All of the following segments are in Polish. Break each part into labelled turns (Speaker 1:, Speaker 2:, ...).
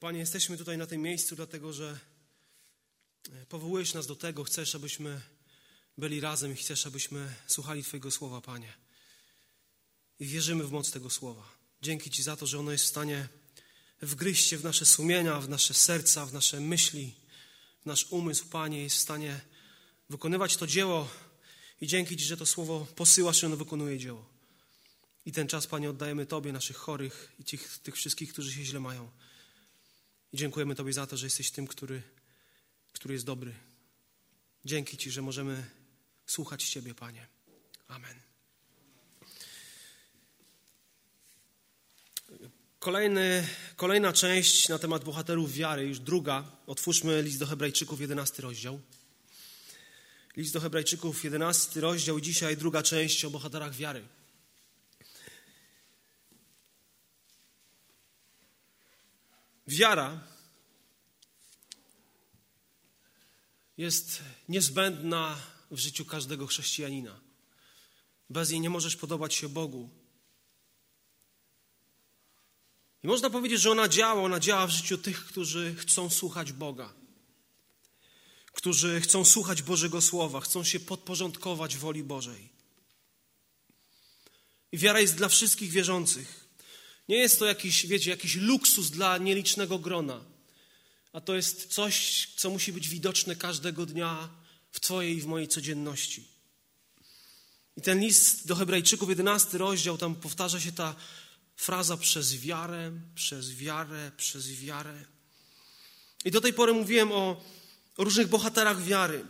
Speaker 1: Panie, jesteśmy tutaj na tym miejscu, dlatego że e, powołujesz nas do tego, chcesz, abyśmy byli razem i chcesz, abyśmy słuchali Twojego słowa, Panie. I wierzymy w moc tego słowa. Dzięki Ci za to, że ono jest w stanie wgryźć się w nasze sumienia, w nasze serca, w nasze myśli, w nasz umysł, Panie, jest w stanie wykonywać to dzieło. I dzięki Ci, że to słowo posyłasz i ono wykonuje dzieło. I ten czas, Panie, oddajemy Tobie, naszych chorych i tych, tych wszystkich, którzy się źle mają. I dziękujemy Tobie za to, że jesteś tym, który, który jest dobry. Dzięki Ci, że możemy słuchać Ciebie, Panie. Amen. Kolejny, kolejna część na temat bohaterów wiary, już druga. Otwórzmy list do Hebrajczyków, 11 rozdział. List do Hebrajczyków, 11 rozdział, dzisiaj druga część o bohaterach wiary. Wiara jest niezbędna w życiu każdego chrześcijanina. Bez niej nie możesz podobać się Bogu. I można powiedzieć, że ona działa, ona działa w życiu tych, którzy chcą słuchać Boga, którzy chcą słuchać Bożego Słowa, chcą się podporządkować woli Bożej. I wiara jest dla wszystkich wierzących. Nie jest to jakiś, wiecie, jakiś luksus dla nielicznego grona, a to jest coś, co musi być widoczne każdego dnia w Twojej i w mojej codzienności. I ten list do Hebrajczyków, 11 rozdział, tam powtarza się ta fraza przez wiarę, przez wiarę, przez wiarę. I do tej pory mówiłem o, różnych bohaterach wiary,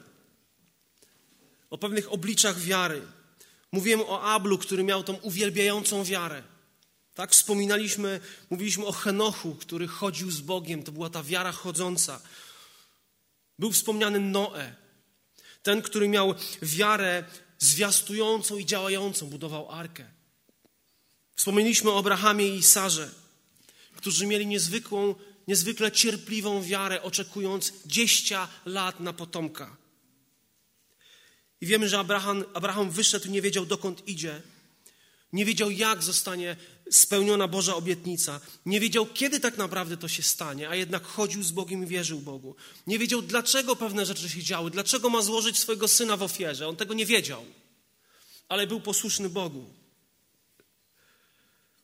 Speaker 1: o pewnych obliczach wiary. Mówiłem o Ablu, który miał tą uwielbiającą wiarę. Tak, wspominaliśmy, mówiliśmy o Henochu, który chodził z Bogiem, to była ta wiara chodząca. Był wspomniany Noe, ten, który miał wiarę zwiastującą i działającą, budował arkę. Wspomnieliśmy o Abrahamie i Sarze, którzy mieli niezwykłą, niezwykle cierpliwą wiarę, oczekując 10 lat na potomka. I wiemy, że Abraham, Abraham wyszedł nie wiedział, dokąd idzie. Nie wiedział, jak zostanie spełniona Boża obietnica. Nie wiedział, kiedy tak naprawdę to się stanie, a jednak chodził z Bogiem i wierzył Bogu. Nie wiedział, dlaczego pewne rzeczy się działy, dlaczego ma złożyć swojego syna w ofierze. On tego nie wiedział, ale był posłuszny Bogu.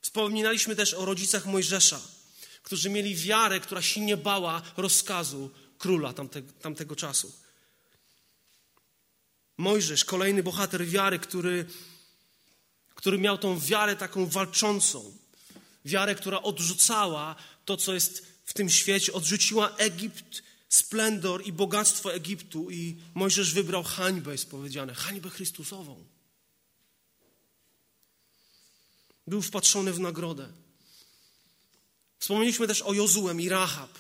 Speaker 1: Wspominaliśmy też o rodzicach Mojżesza, którzy mieli wiarę, która się nie bała rozkazu króla tamte, tamtego czasu. Mojżesz, kolejny bohater wiary, który który miał tą wiarę taką walczącą, wiarę, która odrzucała to, co jest w tym świecie, odrzuciła Egipt, splendor i bogactwo Egiptu i Mojżesz wybrał hańbę, jest powiedziane, hańbę Chrystusową. Był wpatrzony w nagrodę. Wspomnieliśmy też o Jozułem i Rahab.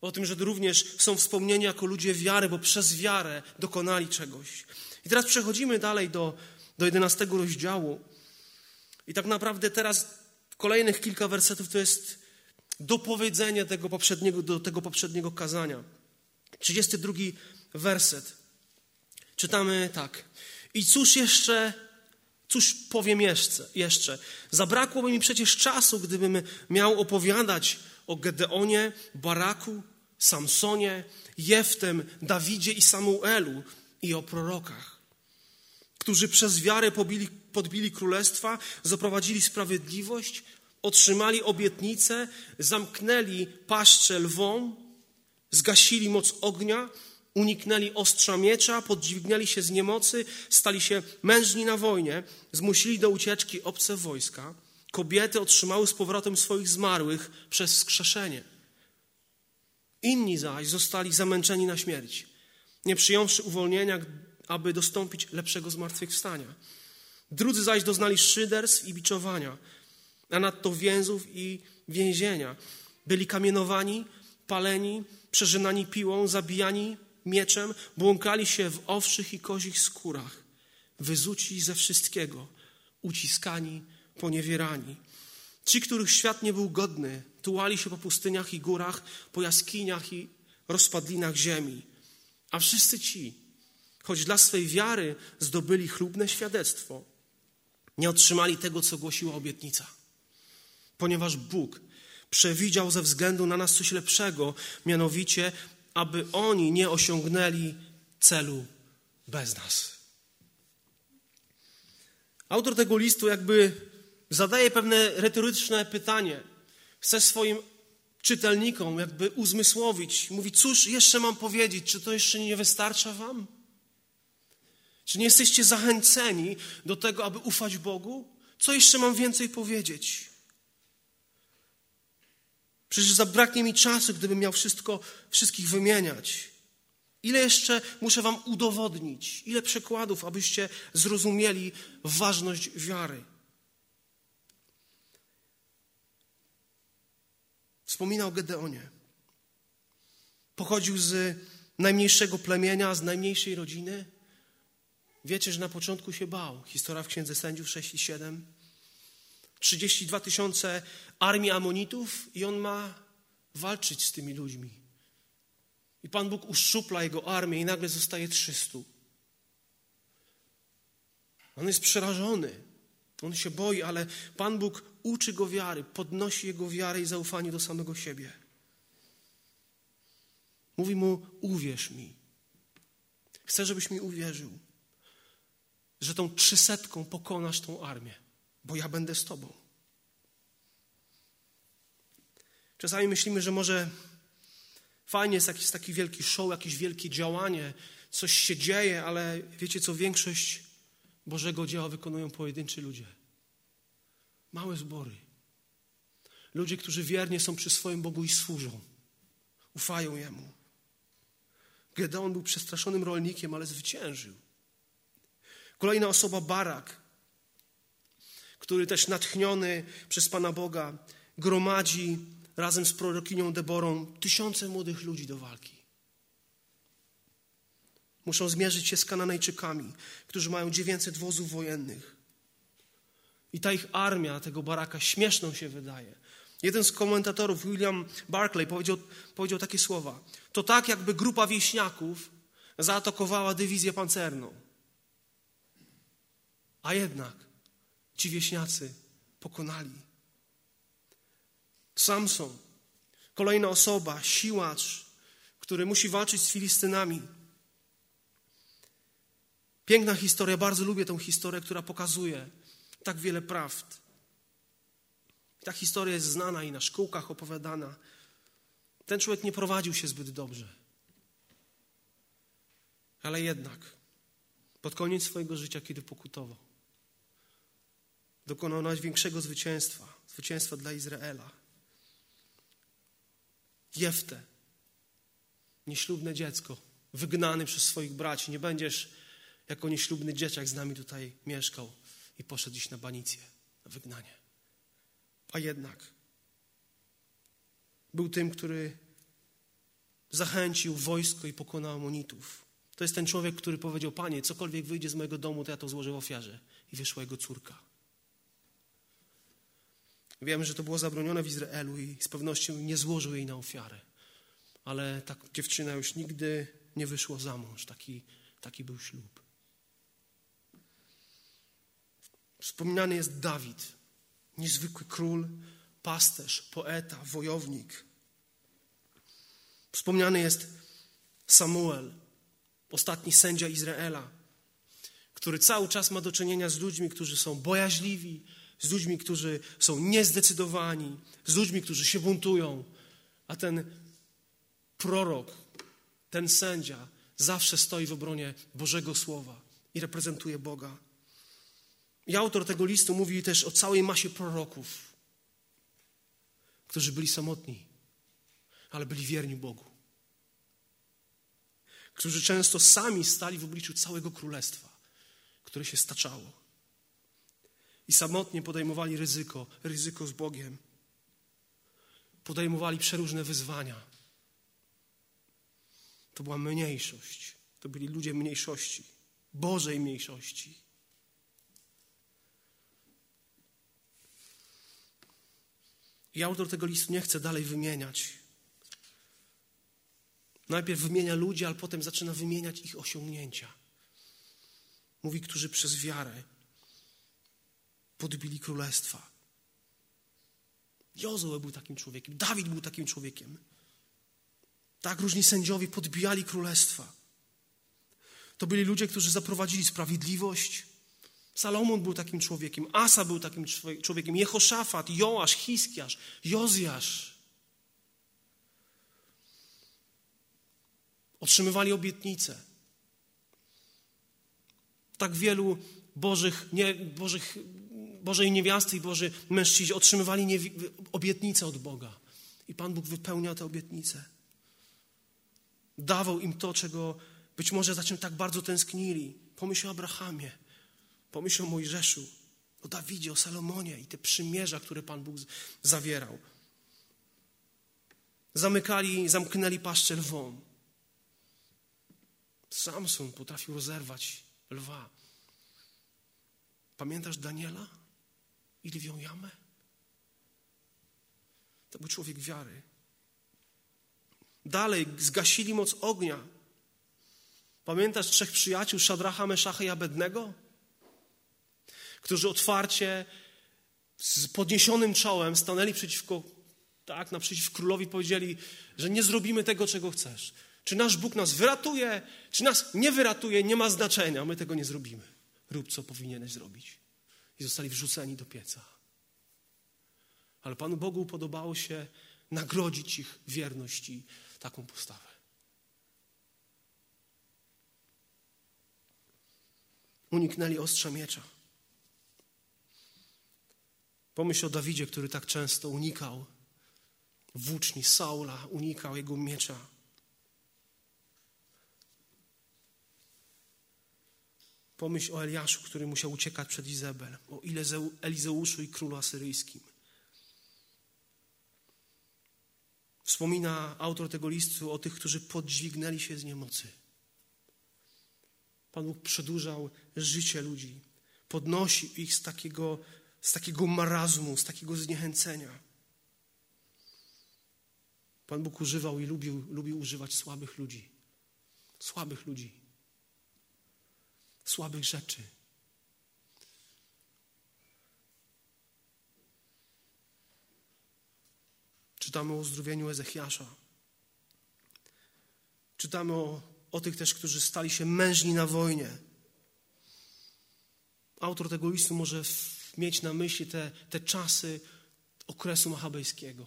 Speaker 1: O tym, że również są wspomnieni jako ludzie wiary, bo przez wiarę dokonali czegoś. I teraz przechodzimy dalej do do 11 rozdziału. I tak naprawdę teraz kolejnych kilka wersetów to jest dopowiedzenie tego poprzedniego, do tego poprzedniego kazania. 32 werset. Czytamy tak. I cóż jeszcze, cóż powiem jeszcze, jeszcze? Zabrakłoby mi przecież czasu, gdybym miał opowiadać o Gedeonie, Baraku, Samsonie, Jeftem, Dawidzie i Samuelu i o prorokach którzy przez wiarę pobili, podbili królestwa, zaprowadzili sprawiedliwość, otrzymali obietnicę, zamknęli paszcze lwom, zgasili moc ognia, uniknęli ostrza miecza, podźwignęli się z niemocy, stali się mężni na wojnie, zmusili do ucieczki obce wojska. Kobiety otrzymały z powrotem swoich zmarłych przez skrzeszenie. Inni zaś zostali zamęczeni na śmierć, nie przyjąwszy uwolnienia, aby dostąpić lepszego zmartwychwstania. Drudzy zaś doznali szyderstw i biczowania, a nadto więzów i więzienia. Byli kamienowani, paleni, przeżynani piłą, zabijani mieczem, błąkali się w owszych i kozich skórach, wyzuci ze wszystkiego, uciskani, poniewierani. Ci, których świat nie był godny, tułali się po pustyniach i górach, po jaskiniach i rozpadlinach ziemi. A wszyscy ci, choć dla swej wiary zdobyli chlubne świadectwo, nie otrzymali tego, co głosiła obietnica. Ponieważ Bóg Przewidział ze względu na nas coś lepszego, mianowicie, aby oni nie osiągnęli celu bez nas. Autor tego listu jakby zadaje pewne retoryczne pytanie. Chce swoim czytelnikom jakby uzmysłowić. Mówi, cóż jeszcze mam powiedzieć? Czy to jeszcze nie wystarcza wam? Czy nie jesteście zachęceni do tego, aby ufać Bogu? Co jeszcze mam więcej powiedzieć? Przecież zabraknie mi czasu, gdybym miał wszystko, wszystkich wymieniać. Ile jeszcze muszę Wam udowodnić? Ile przykładów, abyście zrozumieli ważność wiary? Wspominał Gedeonie. Pochodził z najmniejszego plemienia, z najmniejszej rodziny. Wiecie, że na początku się bał. Historia w Księdze Sędziów 6 i 7. 32 tysiące armii Amonitów i on ma walczyć z tymi ludźmi. I Pan Bóg uszczupla jego armię i nagle zostaje 300. On jest przerażony. On się boi, ale Pan Bóg uczy go wiary, podnosi jego wiarę i zaufanie do samego siebie. Mówi mu: Uwierz mi. Chcę, żebyś mi uwierzył, że tą trzysetką pokonasz tą armię, bo ja będę z tobą. Czasami myślimy, że może fajnie jest jakiś taki wielki show, jakieś wielkie działanie, coś się dzieje, ale wiecie co, większość Bożego dzieła wykonują pojedynczy ludzie. Małe zbory. Ludzie, którzy wiernie są przy swoim Bogu i służą. Ufają Jemu. Gedeon był przestraszonym rolnikiem, ale zwyciężył. Kolejna osoba, Barak, który też natchniony przez Pana Boga gromadzi razem z prorokinią Deborą tysiące młodych ludzi do walki. Muszą zmierzyć się z Kananejczykami, którzy mają 900 wozów wojennych. I ta ich armia, tego baraka, śmieszną się wydaje. Jeden z komentatorów, William Barclay, powiedział, powiedział takie słowa. To tak, jakby grupa wieśniaków zaatakowała dywizję pancerną. A jednak ci wieśniacy pokonali. Samson, kolejna osoba, siłacz, który musi walczyć z Filistynami. Piękna historia, bardzo lubię tę historię, która pokazuje tak wiele prawd. Ta historia jest znana i na szkółkach opowiadana. Ten człowiek nie prowadził się zbyt dobrze. Ale jednak, pod koniec swojego życia, kiedy pokutował, dokonał największego zwycięstwa zwycięstwa dla Izraela. Jeftę, nieślubne dziecko, wygnany przez swoich braci. Nie będziesz jako nieślubny dzieciak z nami tutaj mieszkał i poszedł iść na banicję, na wygnanie. A jednak był tym, który zachęcił wojsko i pokonał Amonitów. To jest ten człowiek, który powiedział: Panie, cokolwiek wyjdzie z mojego domu, to ja to złożę w ofiarze. I wyszła jego córka. Wiemy, że to było zabronione w Izraelu i z pewnością nie złożył jej na ofiarę. Ale ta dziewczyna już nigdy nie wyszła za mąż. Taki, taki był ślub. Wspominany jest Dawid, niezwykły król, pasterz, poeta, wojownik. Wspomniany jest Samuel, ostatni sędzia Izraela, który cały czas ma do czynienia z ludźmi, którzy są bojaźliwi, z ludźmi, którzy są niezdecydowani, z ludźmi, którzy się buntują, a ten prorok, ten sędzia zawsze stoi w obronie Bożego Słowa i reprezentuje Boga. I autor tego listu mówi też o całej masie proroków, którzy byli samotni, ale byli wierni Bogu. Którzy często sami stali w obliczu całego królestwa, które się staczało. I samotnie podejmowali ryzyko, ryzyko z Bogiem. Podejmowali przeróżne wyzwania. To była mniejszość. To byli ludzie mniejszości, Bożej mniejszości. I autor tego listu nie chce dalej wymieniać. Najpierw wymienia ludzi, ale potem zaczyna wymieniać ich osiągnięcia. Mówi, którzy przez wiarę podbili królestwa. Jozue był takim człowiekiem, Dawid był takim człowiekiem. Tak różni sędziowie podbijali królestwa. To byli ludzie, którzy zaprowadzili sprawiedliwość. Salomon był takim człowiekiem, Asa był takim człowiekiem, Jehoszafat, Joasz, Hiskiasz, Jozjasz. Otrzymywali obietnice. Tak wielu Bożych, nie, Bożych, Bożej niewiasty i Boży mężczyźni otrzymywali obietnice od Boga. I Pan Bóg wypełniał te obietnice. Dawał im to, czego być może za czym tak bardzo tęsknili. Pomyśl o Abrahamie, pomyśl o Mojżeszu, o Dawidzie, o Salomonie i te przymierza, które Pan Bóg zawierał. Zamykali, zamknęli paszczę lwom. Samson potrafił rozerwać lwa. Pamiętasz Daniela i lwią jamę? To był człowiek wiary. Dalej zgasili moc ognia. Pamiętasz trzech przyjaciół, Szadracha, Meszacha i Abednego? Którzy otwarcie, z podniesionym czołem stanęli przeciwko, tak, naprzeciw królowi powiedzieli, że nie zrobimy tego, czego chcesz. Czy nasz Bóg nas wyratuje, czy nas nie wyratuje, nie ma znaczenia, my tego nie zrobimy. Rób, co powinieneś zrobić. I zostali wrzuceni do pieca. Ale Panu Bogu podobało się nagrodzić ich wierność i taką postawę. Uniknęli ostrza miecza. Pomyśl o Dawidzie, który tak często unikał włóczni Saula, unikał jego miecza. Pomyśl o Eliaszu, który musiał uciekać przed Izabel, o Elizeuszu i królu asyryjskim. Wspomina autor tego listu o tych, którzy podźwignęli się z niemocy. Pan Bóg przedłużał życie ludzi, podnosił ich z takiego, z takiego marazmu, z takiego zniechęcenia. Pan Bóg używał i lubił, lubił używać słabych ludzi. Słabych ludzi. Słabych rzeczy. Czytamy o uzdrowieniu Ezechiasza. Czytamy o, o tych też, którzy stali się mężni na wojnie. Autor tego listu może mieć na myśli te, te czasy okresu machabejskiego,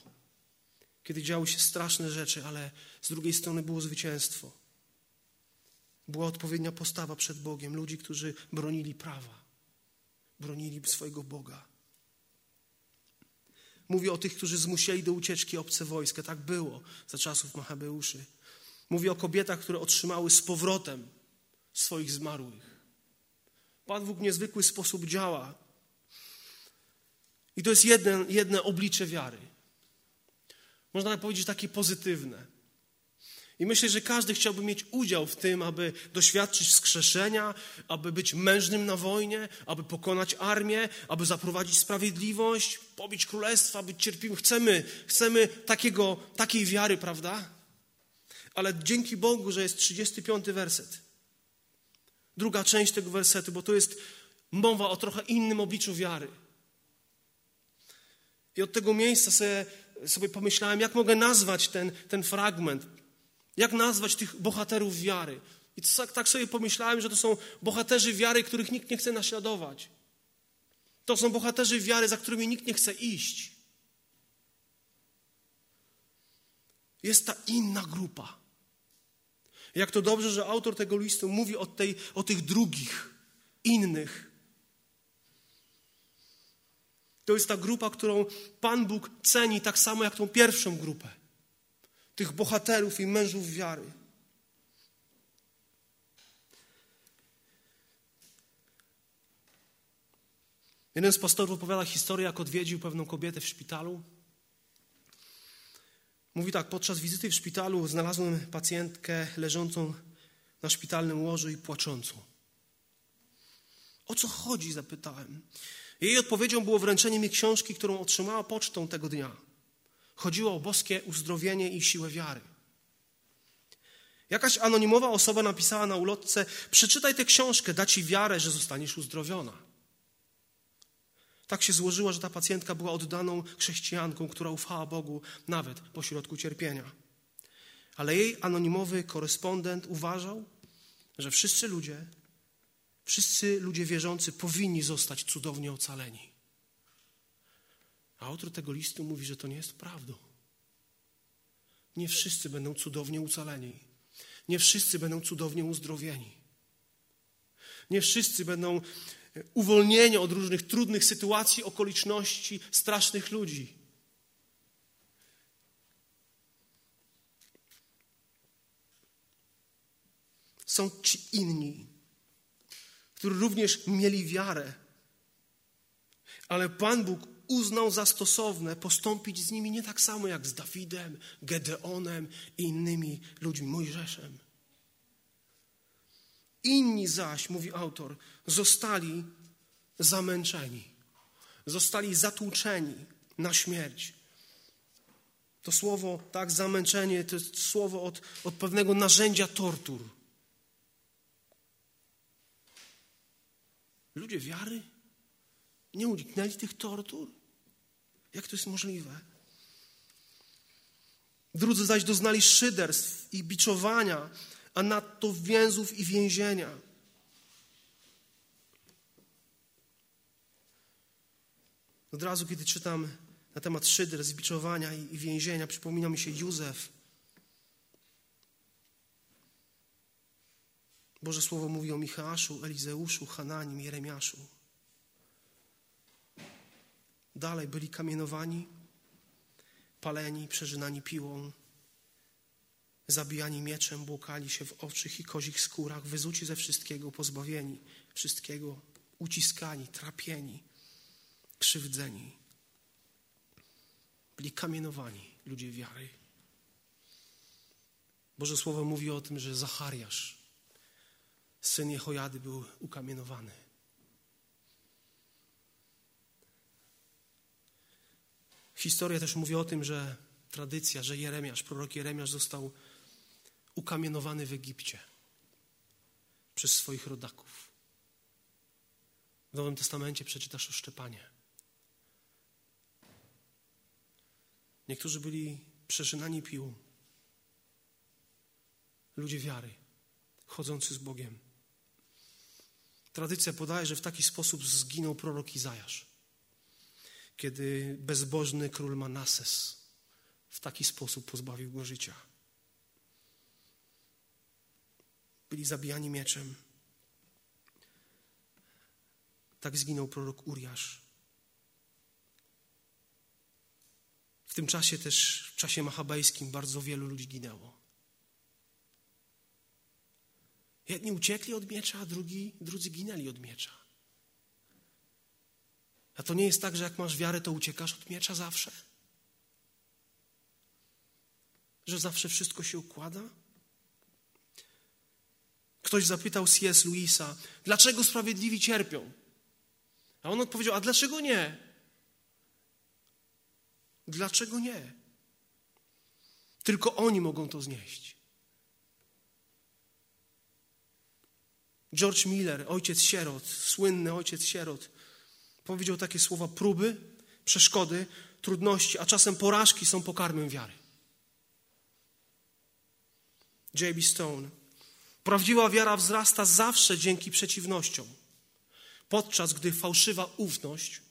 Speaker 1: kiedy działy się straszne rzeczy, ale z drugiej strony było zwycięstwo. Była odpowiednia postawa przed Bogiem, ludzi, którzy bronili prawa, bronili swojego Boga. Mówi o tych, którzy zmusieli do ucieczki obce wojska. Tak było za czasów Machabeuszy. Mówi o kobietach, które otrzymały z powrotem swoich zmarłych. Pan Bóg w niezwykły sposób działa. I to jest jedne, jedne oblicze wiary. Można powiedzieć takie pozytywne. I myślę, że każdy chciałby mieć udział w tym, aby doświadczyć wskrzeszenia, aby być mężnym na wojnie, aby pokonać armię, aby zaprowadzić sprawiedliwość, pobić królestwa, być cierpliwym. Chcemy, chcemy takiego, takiej wiary, prawda? Ale dzięki Bogu, że jest 35 werset. Druga część tego wersetu, bo to jest mowa o trochę innym obliczu wiary. I od tego miejsca sobie, sobie pomyślałem, jak mogę nazwać ten, ten fragment. Jak nazwać tych bohaterów wiary? I tak, sobie pomyślałem, że to są bohaterzy wiary, których nikt nie chce naśladować. To są bohaterzy wiary, za którymi nikt nie chce iść. Jest ta inna grupa. Jak to dobrze, że autor tego listu mówi o, tej, o tych drugich, innych. To jest ta grupa, którą Pan Bóg ceni tak samo jak tą pierwszą grupę tych bohaterów i mężów wiary. Jeden z pastorów opowiada historię, jak odwiedził pewną kobietę w szpitalu. Mówi tak, podczas wizyty w szpitalu znalazłem pacjentkę leżącą na szpitalnym łożu i płaczącą. O co chodzi? zapytałem. Jej odpowiedzią było wręczenie mi książki, którą otrzymała pocztą tego dnia. Chodziło o boskie uzdrowienie i siłę wiary. Jakaś anonimowa osoba napisała na ulotce: Przeczytaj tę książkę, da ci wiarę, że zostaniesz uzdrowiona. Tak się złożyło, że ta pacjentka była oddaną chrześcijanką, która ufała Bogu nawet pośrodku cierpienia. Ale jej anonimowy korespondent uważał, że wszyscy ludzie, wszyscy ludzie wierzący powinni zostać cudownie ocaleni. A autor tego listu mówi, że to nie jest prawdą. Nie wszyscy będą cudownie ucaleni. Nie wszyscy będą cudownie uzdrowieni. Nie wszyscy będą uwolnieni od różnych trudnych sytuacji, okoliczności, strasznych ludzi. Są ci inni, którzy również mieli wiarę, ale Pan Bóg uznał za stosowne postąpić z nimi nie tak samo jak z Dawidem, Gedeonem i innymi ludźmi, Mojżeszem. Inni zaś, mówi autor, zostali zamęczeni, zostali zatłuczeni na śmierć. To słowo, tak, zamęczenie, to jest słowo od, od pewnego narzędzia tortur. Ludzie wiary nie uniknęli tych tortur? Jak to jest możliwe? Drudzy zaś doznali szyderstw i biczowania, a nadto więzów i więzienia. Od razu, kiedy czytam na temat szyderstw, biczowania i więzienia, przypomina mi się Józef. Boże Słowo mówi o Michałaszu, Elizeuszu, Hananim, Jeremiaszu. Dalej byli kamienowani, paleni, przeżynani piłą, zabijani mieczem, błukali się w oczych i kozich skórach, wyzuci ze wszystkiego, pozbawieni wszystkiego, uciskani, trapieni, krzywdzeni. Byli kamienowani ludzie wiary. Boże Słowo mówi o tym, że Zachariasz, syn Jehojady, był ukamienowany. Historia też mówi o tym, że tradycja, że Jeremiasz, prorok Jeremiasz został ukamienowany w Egipcie przez swoich rodaków. W Nowym Testamencie przeczytasz o Szczepanie. Niektórzy byli przeżynani piłą. Ludzie wiary, chodzący z Bogiem. Tradycja podaje, że w taki sposób zginął prorok Izajasz kiedy bezbożny król Manases w taki sposób pozbawił go życia. Byli zabijani mieczem. Tak zginął prorok Uriasz. W tym czasie też, w czasie machabejskim, bardzo wielu ludzi ginęło. Jedni uciekli od miecza, a drugi, drudzy ginęli od miecza. A to nie jest tak, że jak masz wiarę, to uciekasz od miecza zawsze? Że zawsze wszystko się układa? Ktoś zapytał C.S. Louisa, dlaczego sprawiedliwi cierpią? A on odpowiedział, a dlaczego nie? Dlaczego nie? Tylko oni mogą to znieść. George Miller, ojciec sierot, słynny ojciec sierot, powiedział takie słowa: próby, przeszkody, trudności, a czasem porażki są pokarmem wiary. J.B. Stone. Prawdziwa wiara wzrasta zawsze dzięki przeciwnościom, podczas gdy fałszywa ufność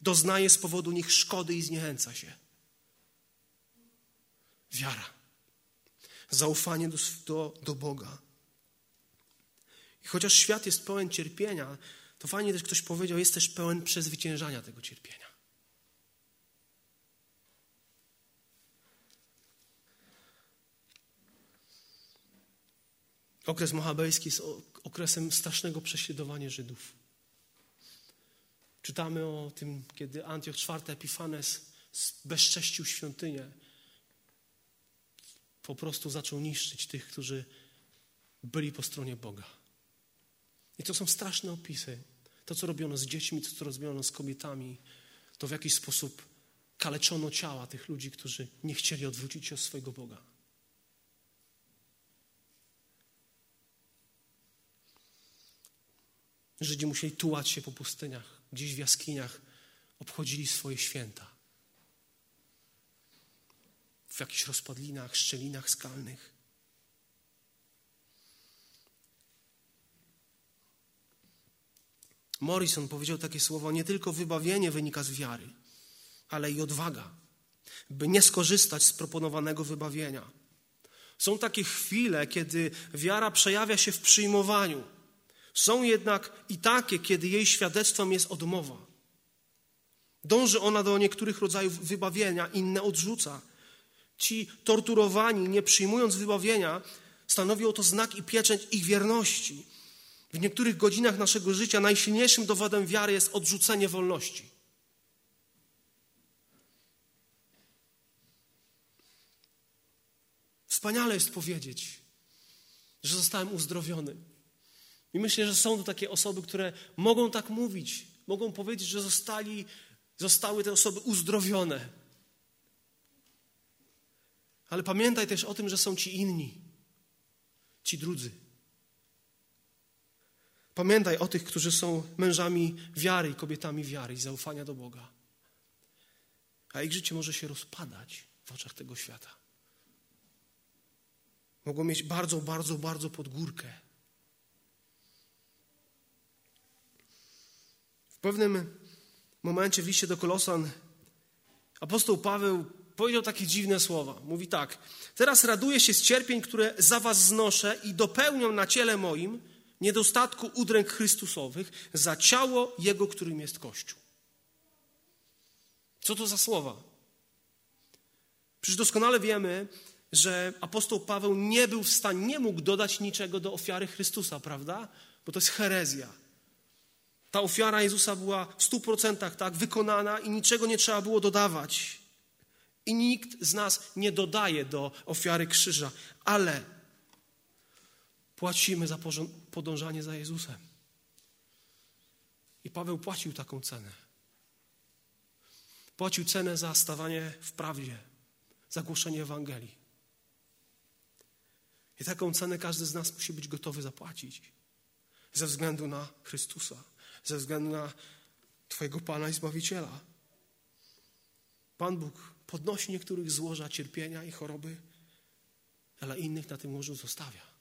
Speaker 1: doznaje z powodu nich szkody i zniechęca się. Wiara. Zaufanie do, do, do Boga. I chociaż świat jest pełen cierpienia, to fajnie też ktoś powiedział, jest też pełen przezwyciężania tego cierpienia. Okres machabejski jest okresem strasznego prześladowania Żydów. Czytamy o tym, kiedy Antioch IV Epifanes bezcześcił świątynię. Po prostu zaczął niszczyć tych, którzy byli po stronie Boga. I to są straszne opisy. To, co robiono z dziećmi, to, co robiono z kobietami, to w jakiś sposób kaleczono ciała tych ludzi, którzy nie chcieli odwrócić się od swojego Boga. Żydzi musieli tułać się po pustyniach, gdzieś w jaskiniach, obchodzili swoje święta w jakichś rozpadlinach, szczelinach skalnych. Morrison powiedział takie słowo: Nie tylko wybawienie wynika z wiary, ale i odwaga, by nie skorzystać z proponowanego wybawienia. Są takie chwile, kiedy wiara przejawia się w przyjmowaniu. Są jednak i takie, kiedy jej świadectwem jest odmowa. Dąży ona do niektórych rodzajów wybawienia, inne odrzuca. Ci torturowani, nie przyjmując wybawienia, stanowią to znak i pieczęć ich wierności. W niektórych godzinach naszego życia najsilniejszym dowodem wiary jest odrzucenie wolności. Wspaniale jest powiedzieć, że zostałem uzdrowiony. I myślę, że są tu takie osoby, które mogą tak mówić, mogą powiedzieć, że zostali, zostały te osoby uzdrowione. Ale pamiętaj też o tym, że są ci inni, ci drudzy. Pamiętaj o tych, którzy są mężami wiary i kobietami wiary i zaufania do Boga. A ich życie może się rozpadać w oczach tego świata. Mogą mieć bardzo, bardzo, bardzo pod górkę. W pewnym momencie w liście do Kolosan apostoł Paweł powiedział takie dziwne słowa. Mówi tak: Teraz raduję się z cierpień, które za was znoszę i dopełnią na ciele moim niedostatku udręk Chrystusowych za ciało Jego, którym jest Kościół. Co to za słowa? Przecież doskonale wiemy, że apostoł Paweł nie był w stanie, nie mógł dodać niczego do ofiary Chrystusa, prawda? Bo to jest herezja. Ta ofiara Jezusa była w stu procentach tak wykonana i niczego nie trzeba było dodawać. I nikt z nas nie dodaje do ofiary krzyża, ale płacimy za podążanie za Jezusem. I Paweł płacił taką cenę. Płacił cenę za stawanie w prawdzie, za głoszenie Ewangelii. I taką cenę każdy z nas musi być gotowy zapłacić. Ze względu na Chrystusa, ze względu na Twojego Pana i Zbawiciela. Pan Bóg podnosi niektórych złoża cierpienia i choroby, ale innych na tym łożu zostawia.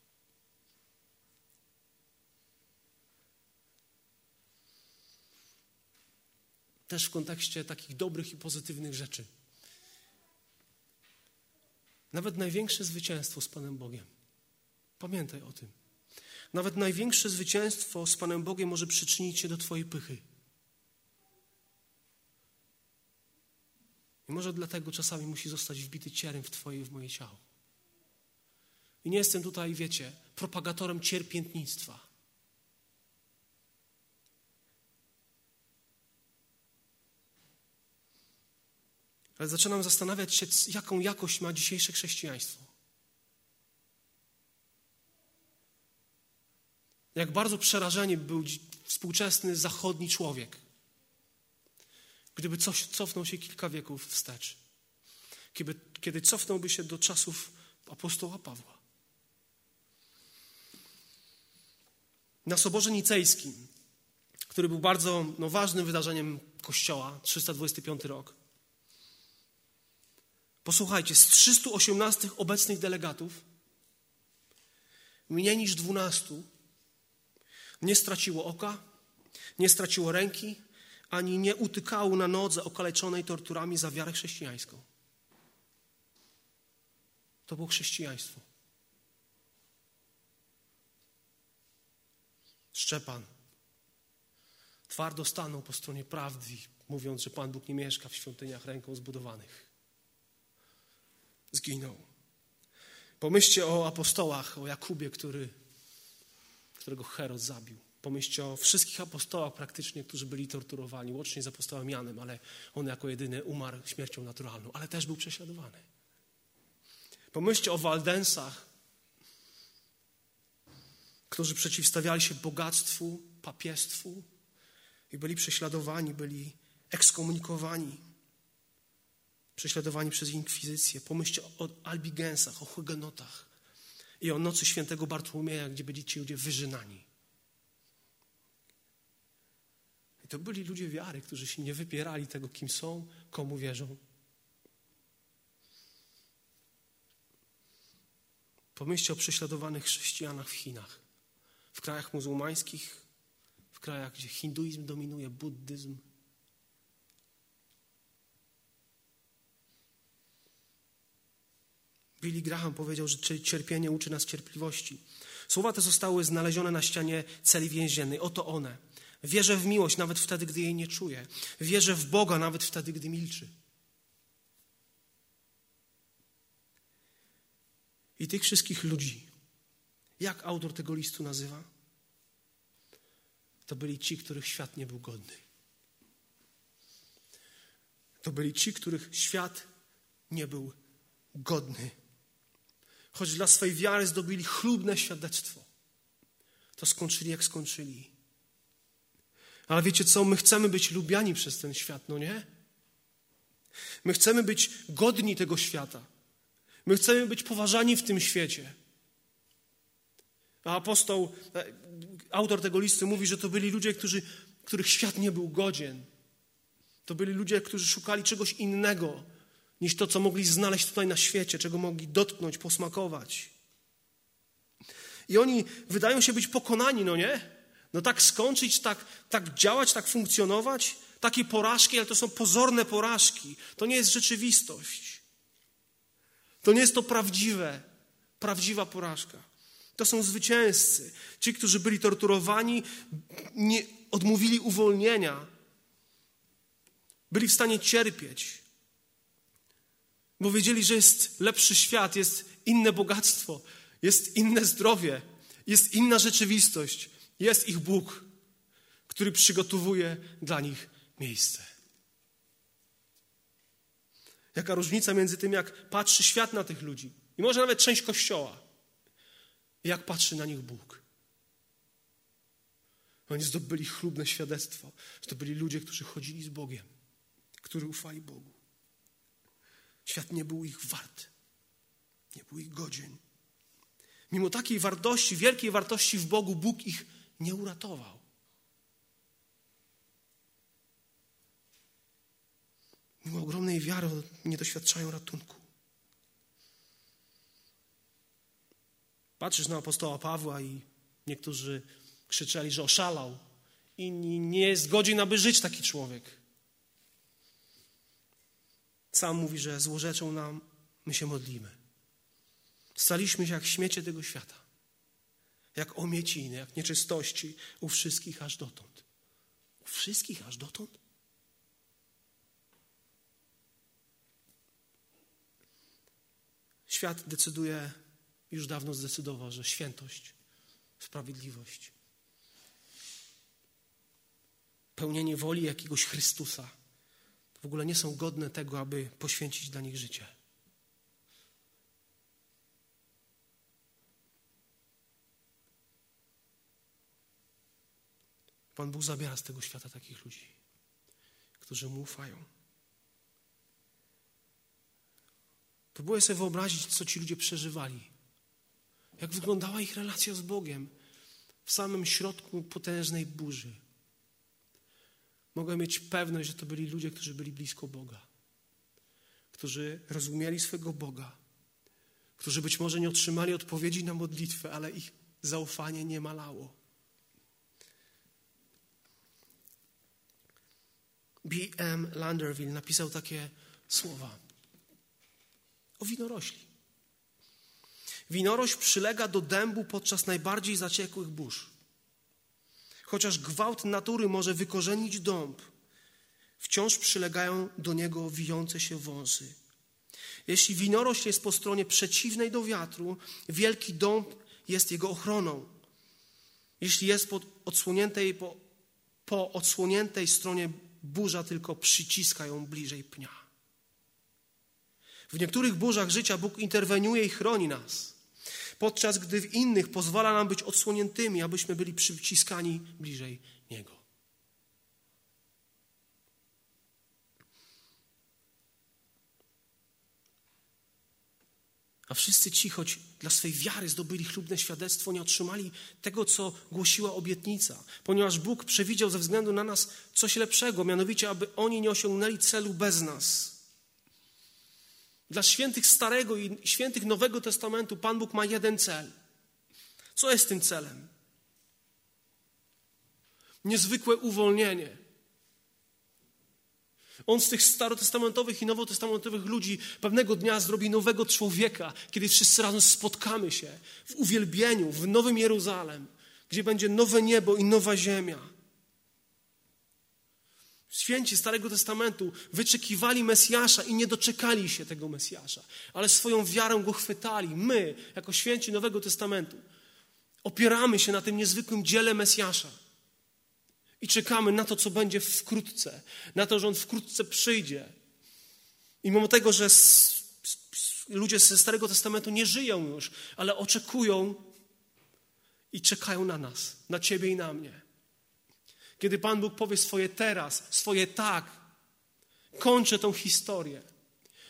Speaker 1: Też w kontekście takich dobrych i pozytywnych rzeczy. Nawet największe zwycięstwo z Panem Bogiem. Pamiętaj o tym. Nawet największe zwycięstwo z Panem Bogiem może przyczynić się do Twojej pychy. I może dlatego czasami musi zostać wbity cierem w Twoje i w moje ciało. I nie jestem tutaj, wiecie, propagatorem cierpiętnictwa. Ale zaczynam zastanawiać się, jaką jakość ma dzisiejsze chrześcijaństwo. Jak bardzo przerażenie był współczesny zachodni człowiek gdyby coś cofnął się kilka wieków wstecz. Kiedy, kiedy cofnąłby się do czasów apostoła Pawła. Na Soborze Nicejskim, który był bardzo no, ważnym wydarzeniem Kościoła, 325 rok. Posłuchajcie, z 318 obecnych delegatów mniej niż 12 nie straciło oka, nie straciło ręki, ani nie utykało na nodze okaleczonej torturami za wiarę chrześcijańską. To było chrześcijaństwo. Szczepan twardo stanął po stronie prawdy, mówiąc, że Pan Bóg nie mieszka w świątyniach ręką zbudowanych. Zginął. Pomyślcie o apostołach, o Jakubie, który, którego Herod zabił. Pomyślcie o wszystkich apostołach praktycznie, którzy byli torturowani, łącznie z apostołem Janem, ale on jako jedyny umarł śmiercią naturalną, ale też był prześladowany. Pomyślcie o Waldensach, którzy przeciwstawiali się bogactwu, papiestwu i byli prześladowani, byli ekskomunikowani, prześladowani przez inkwizycję. Pomyślcie o albigensach, o hugenotach i o nocy świętego Bartłomieja, gdzie byli ci ludzie wyżynani. To byli ludzie wiary, którzy się nie wypierali tego, kim są, komu wierzą. Pomyślcie o prześladowanych chrześcijanach w Chinach, w krajach muzułmańskich, w krajach, gdzie hinduizm dominuje, buddyzm. Billy Graham powiedział, że cierpienie uczy nas cierpliwości. Słowa te zostały znalezione na ścianie celi więziennej. Oto one. Wierzę w miłość nawet wtedy, gdy jej nie czuję. Wierzę w Boga nawet wtedy, gdy milczy. I tych wszystkich ludzi, jak autor tego listu nazywa? To byli ci, których świat nie był godny. To byli ci, których świat nie był godny. Choć dla swej wiary zdobyli chlubne świadectwo, to skończyli jak skończyli. Ale wiecie co? My chcemy być lubiani przez ten świat, no nie? My chcemy być godni tego świata. My chcemy być poważani w tym świecie. A apostoł, e, autor tego listu mówi, że to byli ludzie, którzy, których świat nie był godzien. To byli ludzie, którzy szukali czegoś innego niż to, co mogli znaleźć tutaj na świecie, czego mogli dotknąć, posmakować. I oni wydają się być pokonani, no nie? No tak skończyć, tak, tak działać, tak funkcjonować. Takie porażki, ale to są pozorne porażki. To nie jest rzeczywistość. To nie jest to prawdziwe, prawdziwa porażka. To są zwycięzcy. Ci, którzy byli torturowani, nie odmówili uwolnienia. Byli w stanie cierpieć, bo wiedzieli, że jest lepszy świat, jest inne bogactwo, jest inne zdrowie, jest inna rzeczywistość, jest ich Bóg, który przygotowuje dla nich miejsce. Jaka różnica między tym, jak patrzy świat na tych ludzi, i może nawet część kościoła, i jak patrzy na nich Bóg. Oni zdobyli chlubne świadectwo, że to byli ludzie, którzy chodzili z Bogiem, którzy ufali Bogu. Świat nie był ich wart, nie był ich godzien. Mimo takiej wartości, wielkiej wartości w Bogu, Bóg ich nie uratował. Mimo ogromnej wiary nie doświadczają ratunku. Patrzysz na apostoła Pawła i niektórzy krzyczeli, że oszalał. Inni nie jest godzin, aby żyć taki człowiek. Sam mówi, że złorzeczą nam, my się modlimy. Staliśmy się jak śmiecie tego świata. Jak omieciny, jak nieczystości u wszystkich aż dotąd. U wszystkich aż dotąd? Świat decyduje, już dawno zdecydował, że świętość, sprawiedliwość, pełnienie woli jakiegoś Chrystusa w ogóle nie są godne tego, aby poświęcić dla nich życie. Pan Bóg zabiera z tego świata takich ludzi, którzy mu ufają. Próbuję sobie wyobrazić, co ci ludzie przeżywali. Jak wyglądała ich relacja z Bogiem w samym środku potężnej burzy. Mogę mieć pewność, że to byli ludzie, którzy byli blisko Boga, którzy rozumieli swego Boga, którzy być może nie otrzymali odpowiedzi na modlitwę, ale ich zaufanie nie malało. B.M. Landerville napisał takie słowa o winorośli. Winorośl przylega do dębu podczas najbardziej zaciekłych burz. Chociaż gwałt natury może wykorzenić dąb, wciąż przylegają do niego wijące się wąsy. Jeśli winorośl jest po stronie przeciwnej do wiatru, wielki dąb jest jego ochroną. Jeśli jest po odsłoniętej, po, po odsłoniętej stronie burza tylko przyciska ją bliżej pnia. W niektórych burzach życia Bóg interweniuje i chroni nas, podczas gdy w innych pozwala nam być odsłoniętymi, abyśmy byli przyciskani bliżej Niego. A wszyscy ci, choć dla swej wiary zdobyli chlubne świadectwo, nie otrzymali tego, co głosiła obietnica, ponieważ Bóg przewidział ze względu na nas coś lepszego, mianowicie, aby oni nie osiągnęli celu bez nas. Dla świętych Starego i świętych Nowego Testamentu Pan Bóg ma jeden cel. Co jest tym celem? Niezwykłe uwolnienie. On z tych starotestamentowych i nowotestamentowych ludzi pewnego dnia zrobi nowego człowieka, kiedy wszyscy razem spotkamy się w uwielbieniu, w Nowym Jeruzalem, gdzie będzie nowe niebo i nowa ziemia. Święci Starego Testamentu wyczekiwali Mesjasza i nie doczekali się tego Mesjasza, ale swoją wiarą go chwytali. My, jako święci Nowego Testamentu, opieramy się na tym niezwykłym dziele Mesjasza i czekamy na to, co będzie wkrótce, na to, że on wkrótce przyjdzie. I mimo tego, że ludzie ze Starego Testamentu nie żyją już, ale oczekują i czekają na nas, na Ciebie i na mnie. Kiedy Pan Bóg powie swoje teraz, swoje tak, kończę tą historię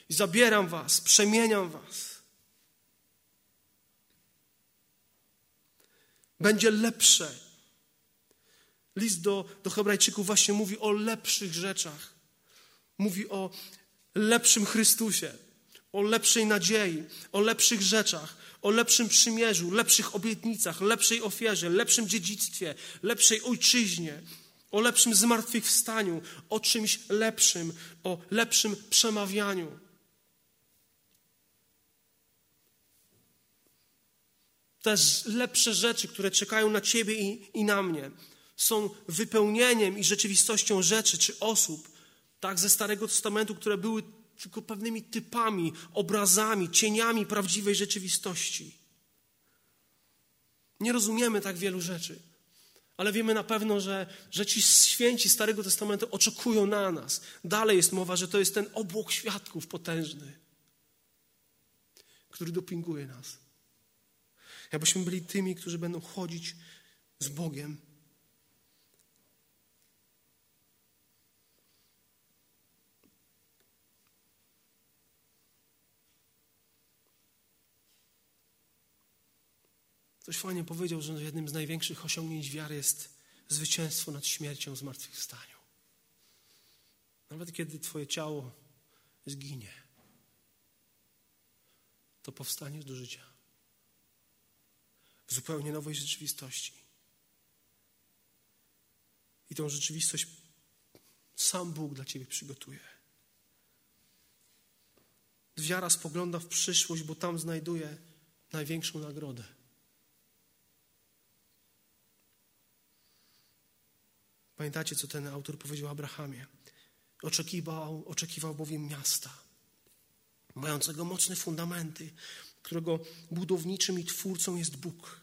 Speaker 1: i zabieram Was, przemieniam Was. Będzie lepsze. List do, do Hebrajczyków właśnie mówi o lepszych rzeczach. Mówi o lepszym Chrystusie, o lepszej nadziei, o lepszych rzeczach, o lepszym przymierzu, lepszych obietnicach, lepszej ofierze, lepszym dziedzictwie, lepszej ojczyźnie, o lepszym zmartwychwstaniu, o czymś lepszym, o lepszym przemawianiu. Te lepsze rzeczy, które czekają na Ciebie i, i na mnie, są wypełnieniem i rzeczywistością rzeczy czy osób, tak ze Starego Testamentu, które były tylko pewnymi typami, obrazami, cieniami prawdziwej rzeczywistości. Nie rozumiemy tak wielu rzeczy. Ale wiemy na pewno, że, że ci święci Starego Testamentu oczekują na nas. Dalej jest mowa, że to jest ten obłok świadków potężny, który dopinguje nas. Jakbyśmy byli tymi, którzy będą chodzić z Bogiem. Ktoś fajnie powiedział, że jednym z największych osiągnięć wiary jest zwycięstwo nad śmiercią, zmartwychwstaniu. Nawet kiedy Twoje ciało zginie, to powstaniesz do życia w zupełnie nowej rzeczywistości. I tą rzeczywistość sam Bóg dla Ciebie przygotuje. Wiara spogląda w przyszłość, bo tam znajduje największą nagrodę. Pamiętacie, co ten autor powiedział Abrahamie? Oczekiwał, oczekiwał bowiem miasta, mającego mocne fundamenty, którego budowniczym i twórcą jest Bóg.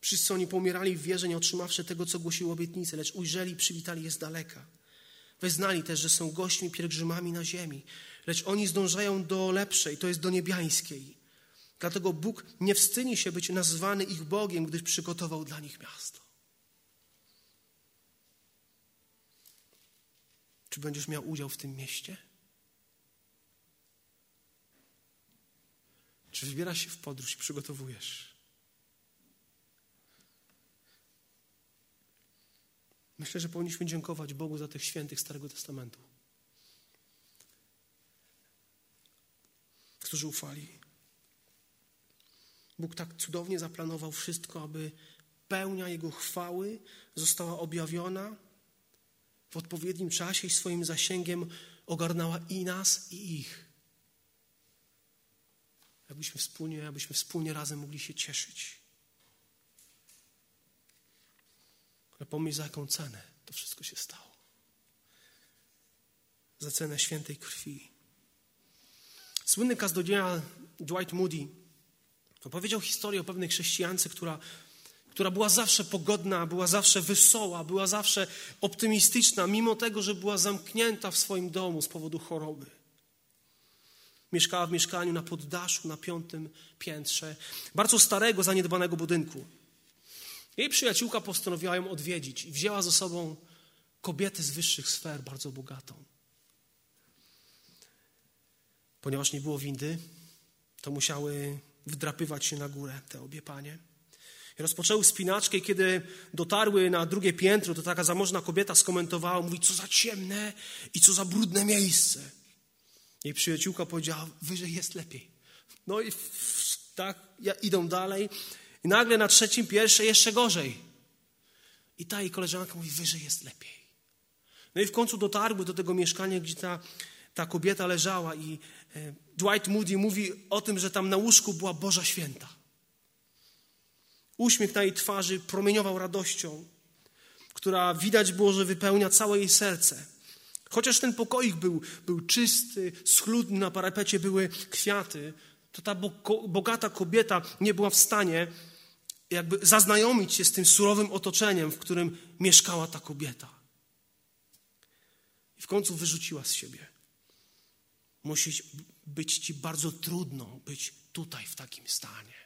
Speaker 1: Wszyscy oni pomierali w wierze, nie otrzymawszy tego, co głosił obietnicę, lecz ujrzeli i przywitali je z daleka. Wyznali też, że są gośćmi, pielgrzymami na ziemi, lecz oni zdążają do lepszej, to jest do niebiańskiej. Dlatego Bóg nie wstydzi się być nazwany ich Bogiem, gdyż przygotował dla nich miasto. Czy będziesz miał udział w tym mieście? Czy wybierasz się w podróż i przygotowujesz? Myślę, że powinniśmy dziękować Bogu za tych świętych Starego Testamentu, którzy ufali. Bóg tak cudownie zaplanował wszystko, aby pełnia Jego chwały została objawiona w odpowiednim czasie i swoim zasięgiem ogarnęła i nas, i ich. Abyśmy wspólnie, abyśmy wspólnie razem mogli się cieszyć. Ale pomyśl, za jaką cenę to wszystko się stało. Za cenę świętej krwi. Słynny kaznodzieja Dwight Moody opowiedział historię o pewnej chrześcijance, która która była zawsze pogodna, była zawsze wesoła, była zawsze optymistyczna, mimo tego, że była zamknięta w swoim domu z powodu choroby. Mieszkała w mieszkaniu na poddaszu, na piątym piętrze, bardzo starego, zaniedbanego budynku. Jej przyjaciółka postanowiła ją odwiedzić i wzięła ze sobą kobietę z wyższych sfer, bardzo bogatą. Ponieważ nie było windy, to musiały wdrapywać się na górę te obie panie. Rozpoczęły spinaczkę i kiedy dotarły na drugie piętro, to taka zamożna kobieta skomentowała, mówi, co za ciemne i co za brudne miejsce. Jej przyjaciółka powiedziała, wyżej jest lepiej. No i tak ja, idą dalej i nagle na trzecim pierwsze jeszcze gorzej. I ta jej koleżanka mówi, wyżej jest lepiej. No i w końcu dotarły do tego mieszkania, gdzie ta, ta kobieta leżała i e, Dwight Moody mówi o tym, że tam na łóżku była Boża Święta. Uśmiech na jej twarzy promieniował radością, która widać było, że wypełnia całe jej serce. Chociaż ten pokoik był, był czysty, schludny, na parapecie były kwiaty, to ta bogata kobieta nie była w stanie jakby zaznajomić się z tym surowym otoczeniem, w którym mieszkała ta kobieta. I w końcu wyrzuciła z siebie. Musi być ci bardzo trudno być tutaj w takim stanie.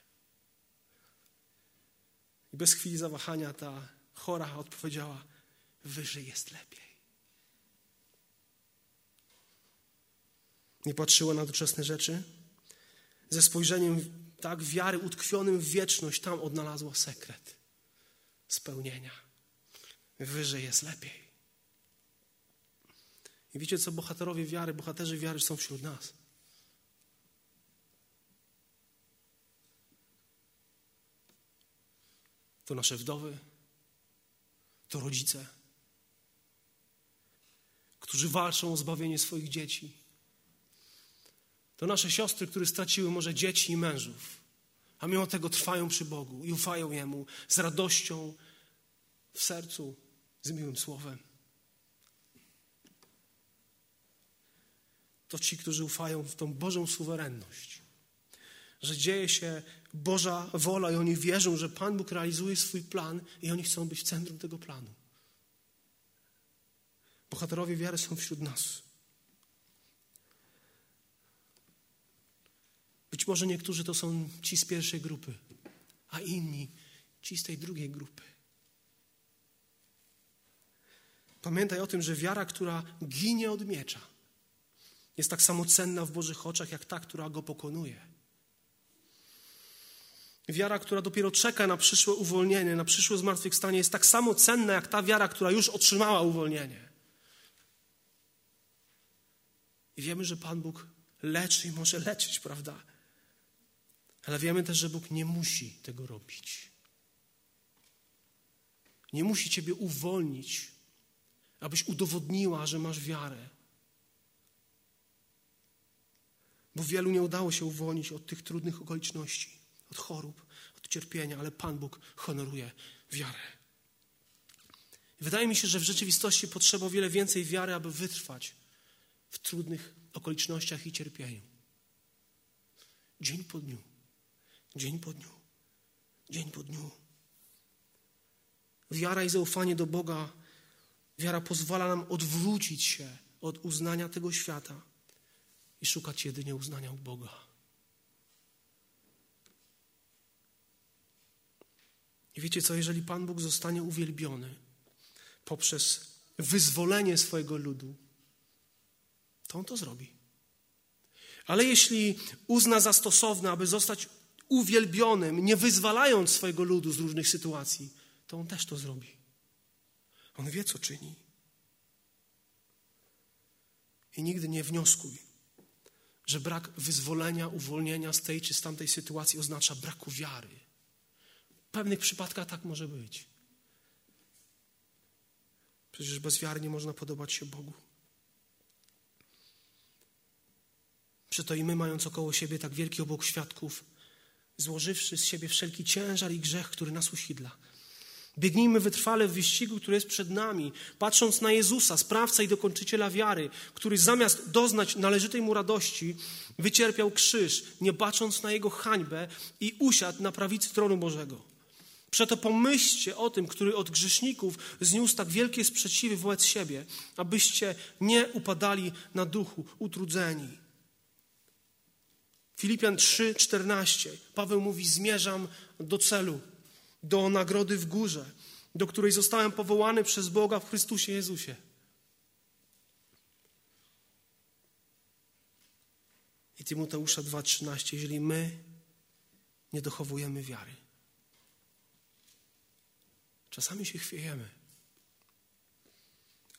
Speaker 1: I bez chwili zawahania ta chora odpowiedziała: Wyżej jest lepiej. Nie patrzyła na doczesne rzeczy. Ze spojrzeniem tak wiary utkwionym w wieczność, tam odnalazła sekret spełnienia. Wyżej jest lepiej. I wiecie co, bohaterowie wiary, bohaterzy wiary są wśród nas. To nasze wdowy, to rodzice, którzy walczą o zbawienie swoich dzieci. To nasze siostry, które straciły może dzieci i mężów, a mimo tego trwają przy Bogu i ufają Jemu z radością w sercu, z miłym słowem. To ci, którzy ufają w tą Bożą suwerenność, że dzieje się Boża wola i oni wierzą, że Pan Bóg realizuje swój plan i oni chcą być w centrum tego planu. Bohaterowie wiary są wśród nas. Być może niektórzy to są ci z pierwszej grupy, a inni ci z tej drugiej grupy. Pamiętaj o tym, że wiara, która ginie od miecza, jest tak samo cenna w Bożych oczach, jak ta, która go pokonuje. Wiara, która dopiero czeka na przyszłe uwolnienie, na przyszłe zmartwychwstanie, jest tak samo cenna, jak ta wiara, która już otrzymała uwolnienie. I wiemy, że Pan Bóg leczy i może leczyć, prawda? Ale wiemy też, że Bóg nie musi tego robić. Nie musi Ciebie uwolnić, abyś udowodniła, że masz wiarę. Bo wielu nie udało się uwolnić od tych trudnych okoliczności, od chorób, od cierpienia, ale Pan Bóg honoruje wiarę. wydaje mi się, że w rzeczywistości potrzeba o wiele więcej wiary, aby wytrwać w trudnych okolicznościach i cierpieniu. Dzień po dniu. Dzień po dniu, dzień po dniu. Wiara i zaufanie do Boga, wiara pozwala nam odwrócić się od uznania tego świata i szukać jedynie uznania u Boga. I wiecie co, jeżeli Pan Bóg zostanie uwielbiony poprzez wyzwolenie swojego ludu, to On to zrobi. Ale jeśli uzna za stosowne, aby zostać uwielbionym, nie wyzwalając swojego ludu z różnych sytuacji, to on też to zrobi. On wie, co czyni. I nigdy nie wnioskuj, że brak wyzwolenia, uwolnienia z tej czy z tamtej sytuacji oznacza braku wiary. W pewnych przypadkach tak może być. Przecież bez wiary nie można podobać się Bogu. Przeto i my, mając około siebie tak wielki obok świadków, złożywszy z siebie wszelki ciężar i grzech, który nas usidla. Biegnijmy wytrwale w wyścigu, który jest przed nami, patrząc na Jezusa, sprawca i dokończyciela wiary, który zamiast doznać należytej mu radości, wycierpiał krzyż, nie bacząc na jego hańbę i usiadł na prawicy tronu Bożego. Przeto pomyślcie o tym, który od grzeszników zniósł tak wielkie sprzeciwy wobec siebie, abyście nie upadali na duchu, utrudzeni. Filipian 3:14. Paweł mówi: Zmierzam do celu, do nagrody w górze, do której zostałem powołany przez Boga w Chrystusie Jezusie. I Tymoteusza 2,13, jeżeli my nie dochowujemy wiary. Czasami się chwiejemy.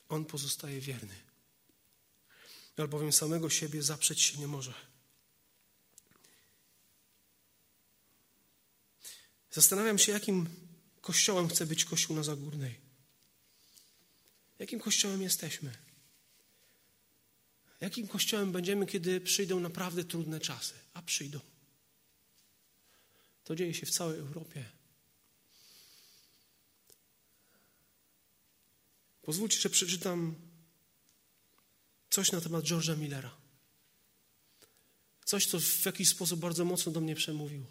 Speaker 1: On pozostaje wierny. Albowiem samego siebie zaprzeć się nie może. Zastanawiam się, jakim kościołem chce być Kościół na Zagórnej. Jakim kościołem jesteśmy? Jakim kościołem będziemy, kiedy przyjdą naprawdę trudne czasy? A przyjdą. To dzieje się w całej Europie. Pozwólcie, że przeczytam coś na temat George'a Millera. Coś, co w jakiś sposób bardzo mocno do mnie przemówiło.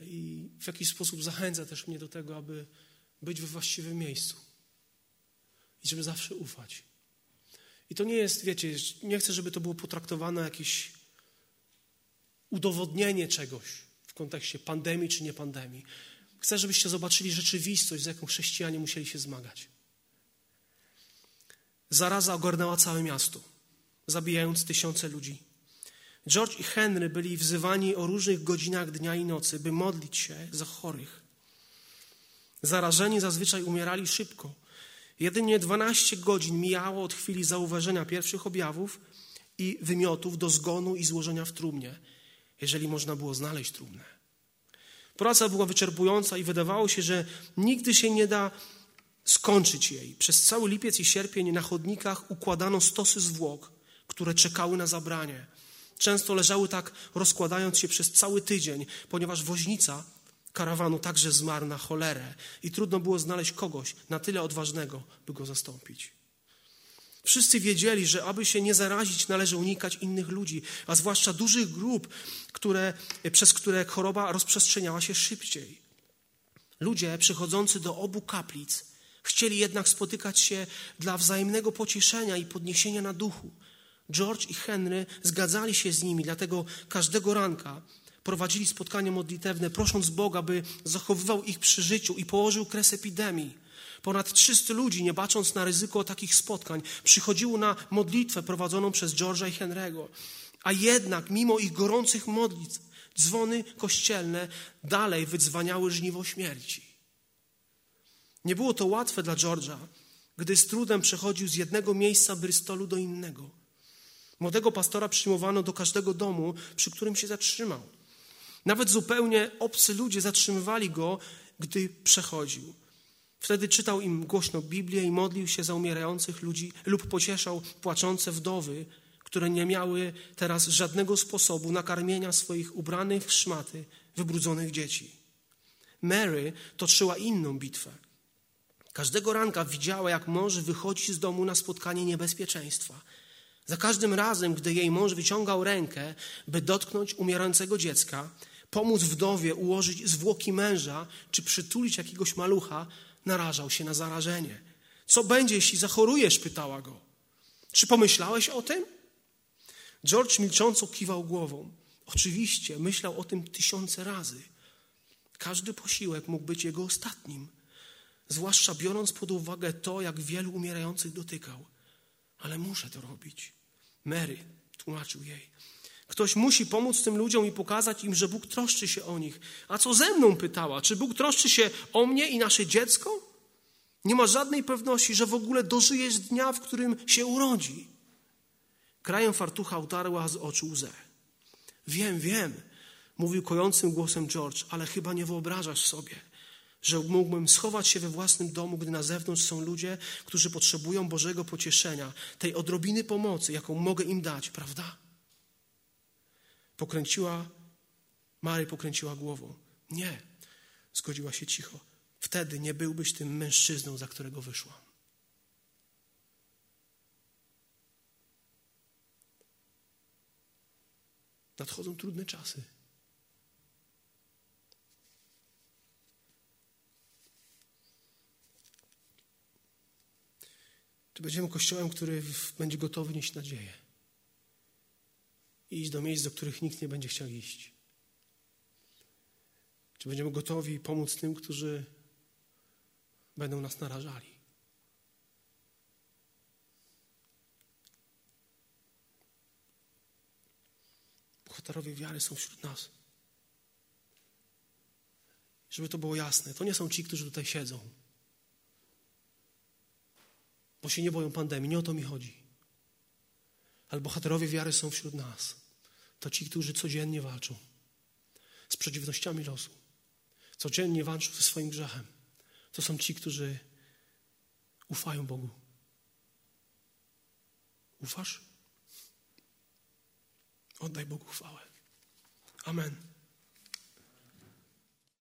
Speaker 1: I w jakiś sposób zachęca też mnie do tego, aby być we właściwym miejscu. I żeby zawsze ufać. I to nie jest, wiecie, nie chcę, żeby to było potraktowane jakieś udowodnienie czegoś w kontekście pandemii czy nie pandemii. Chcę, żebyście zobaczyli rzeczywistość, z jaką chrześcijanie musieli się zmagać. Zaraza ogarnęła całe miasto, zabijając tysiące ludzi. George i Henry byli wzywani o różnych godzinach dnia i nocy, by modlić się za chorych. Zarażeni zazwyczaj umierali szybko. Jedynie 12 godzin mijało od chwili zauważenia pierwszych objawów i wymiotów do zgonu i złożenia w trumnie, jeżeli można było znaleźć trumnę. Praca była wyczerpująca i wydawało się, że nigdy się nie da skończyć jej. Przez cały lipiec i sierpień na chodnikach układano stosy zwłok, które czekały na zabranie. Często leżały tak, rozkładając się przez cały tydzień, ponieważ woźnica karawanu także zmarł na cholerę i trudno było znaleźć kogoś na tyle odważnego, by go zastąpić. Wszyscy wiedzieli, że aby się nie zarazić, należy unikać innych ludzi, a zwłaszcza dużych grup, które, przez które choroba rozprzestrzeniała się szybciej. Ludzie przychodzący do obu kaplic chcieli jednak spotykać się dla wzajemnego pocieszenia i podniesienia na duchu. George i Henry zgadzali się z nimi, dlatego każdego ranka prowadzili spotkania modlitewne, prosząc Boga, by zachowywał ich przy życiu i położył kres epidemii. Ponad 300 ludzi, nie bacząc na ryzyko takich spotkań, przychodziło na modlitwę prowadzoną przez George'a i Henry'ego. A jednak, mimo ich gorących modlitw, dzwony kościelne dalej wydzwaniały żniwo śmierci. Nie było to łatwe dla George'a, gdy z trudem przechodził z jednego miejsca Bristolu do innego. Młodego pastora przyjmowano do każdego domu, przy którym się zatrzymał. Nawet zupełnie obcy ludzie zatrzymywali go, gdy przechodził. Wtedy czytał im głośno Biblię i modlił się za umierających ludzi lub pocieszał płaczące wdowy, które nie miały teraz żadnego sposobu nakarmienia swoich ubranych w szmaty, wybrudzonych dzieci. Mary toczyła inną bitwę. Każdego ranka widziała, jak mąż wychodzi z domu na spotkanie niebezpieczeństwa. Za każdym razem, gdy jej mąż wyciągał rękę, by dotknąć umierającego dziecka, pomóc wdowie ułożyć zwłoki męża czy przytulić jakiegoś malucha, narażał się na zarażenie. Co będzie, jeśli zachorujesz? pytała go. Czy pomyślałeś o tym? George milcząco kiwał głową. Oczywiście, myślał o tym tysiące razy. Każdy posiłek mógł być jego ostatnim, zwłaszcza biorąc pod uwagę to, jak wielu umierających dotykał. Ale muszę to robić. Mary tłumaczył jej. Ktoś musi pomóc tym ludziom i pokazać im, że Bóg troszczy się o nich. A co ze mną pytała? Czy Bóg troszczy się o mnie i nasze dziecko? Nie ma żadnej pewności, że w ogóle dożyjesz dnia, w którym się urodzi. Krajem fartucha utarła z oczu łzę. Wiem, wiem, mówił kojącym głosem George, ale chyba nie wyobrażasz sobie, że mógłbym schować się we własnym domu, gdy na zewnątrz są ludzie, którzy potrzebują Bożego pocieszenia, tej odrobiny pomocy, jaką mogę im dać, prawda? Pokręciła, Mary pokręciła głową. Nie, zgodziła się cicho. Wtedy nie byłbyś tym mężczyzną, za którego wyszłam. Nadchodzą trudne czasy. Czy będziemy kościołem, który będzie gotowy nieść nadzieję? I iść do miejsc, do których nikt nie będzie chciał iść? Czy będziemy gotowi pomóc tym, którzy będą nas narażali? Bohaterowie wiary są wśród nas. Żeby to było jasne, to nie są ci, którzy tutaj siedzą, bo się nie boją pandemii, nie o to mi chodzi. Ale bohaterowie wiary są wśród nas. To ci, którzy codziennie walczą z przeciwnościami losu, codziennie walczą ze swoim grzechem. To są ci, którzy ufają Bogu. Ufasz? Oddaj Bogu chwałę. Amen.